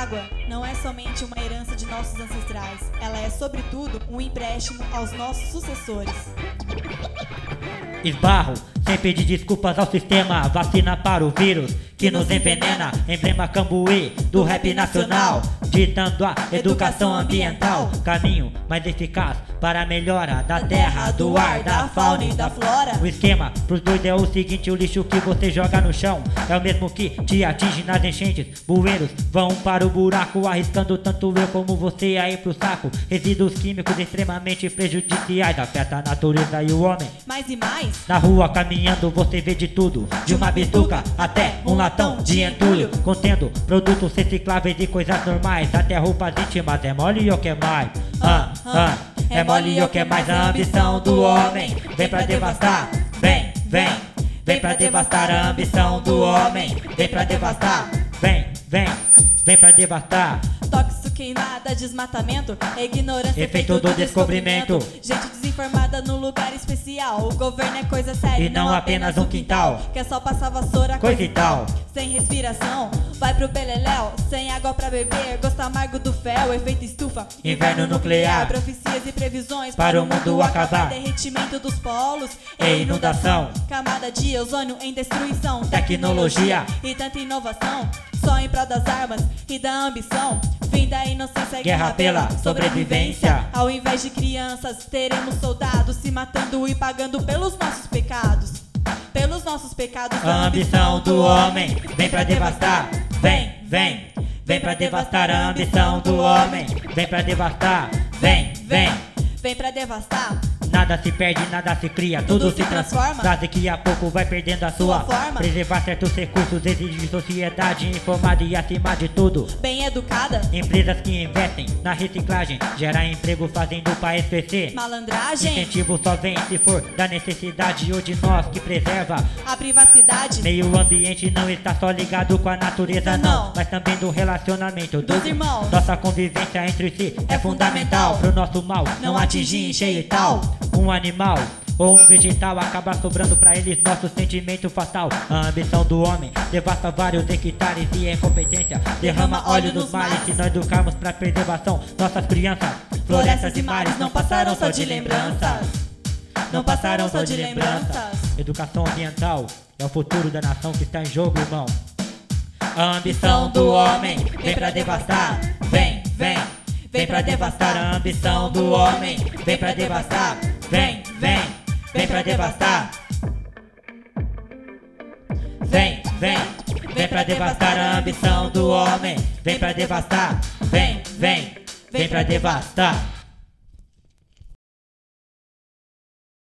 água não é somente uma herança de nossos ancestrais, ela é, sobretudo, um empréstimo aos nossos sucessores. Esbarro, sem pedir desculpas ao sistema. Vacina para o vírus que nos envenena. Emblema Cambuí do rap nacional. Ditando a educação ambiental. Caminho mais eficaz para a melhora da terra, do ar, da fauna e da flora. O esquema pros dois é o seguinte: o lixo que você joga no chão é o mesmo que te atinge nas enchentes. Bueiros vão para o buraco, arriscando tanto eu como você aí pro saco. Resíduos químicos extremamente prejudiciais afeta a natureza e o homem. Mais e mais, Na rua caminhando você vê de tudo De uma bituca até um latão de entulho Contendo produtos recicláveis e coisas normais. Até roupas íntimas é mole e o que mais? Ah, ah, É mole e o que mais? A ambição do homem. Vem pra devastar, vem, vem. Vem pra devastar a ambição do homem. Vem pra devastar, vem, vem. Vem pra devastar queimada, desmatamento, é ignorância, Efeito do descobrimento. Gente desinformada no lugar especial. O governo é coisa séria, E não apenas um quintal. Que é só passar vassoura, Coisa e tal Sem respiração, vai pro beleléu. Sem água pra beber, gosto amargo do fel. Efeito estufa, Inverno nuclear. Profecias e previsões Para o mundo acabar. Derretimento dos polos E inundação. Camada de ozônio em destruição. Tecnologia. e tanta inovação. Só em prol das armas e da ambição. Fim da inocência e Guerra pela sobrevivência. Ao invés de crianças, teremos soldados se matando e pagando pelos nossos pecados. Pelos nossos pecados. A ambição do homem vem pra devastar. Vem, vem, vem pra devastar a ambição do homem. Vem pra devastar. Vem, vem. Vem pra devastar. Nada se perde, nada se cria, tudo, Tudo se transforma. Daqui que a pouco vai perdendo a sua, Sua forma. Preservar certos recursos exige sociedade informada e acima de tudo. Bem educada. Empresas que investem na reciclagem, gerar emprego fazendo o país crescer. Malandragem. Incentivo só vem se for da necessidade ou de nós que preserva A privacidade. Meio ambiente não está só ligado com a natureza, não, Não. mas também do relacionamento Dos irmãos. Nossa convivência entre si é, É fundamental fundamental. pro nosso mal não, atingir em cheio e tal. Um animal ou um vegetal acaba sobrando pra eles nosso sentimento fatal. A ambição do homem devasta vários hectares e a incompetência derrama óleo nos mares. Se nós educarmos pra preservação, nossas crianças, florestas e mares não passarão só de lembranças. Não passarão só de lembranças. Educação ambiental é o futuro da nação que está em jogo, irmão. A ambição do homem vem pra devastar. Vem, vem, vem pra devastar. A ambição do homem vem pra devastar. Vem, vem, vem pra devastar. Vem, vem, vem pra devastar. A ambição do homem vem pra devastar. Vem, vem, vem pra devastar.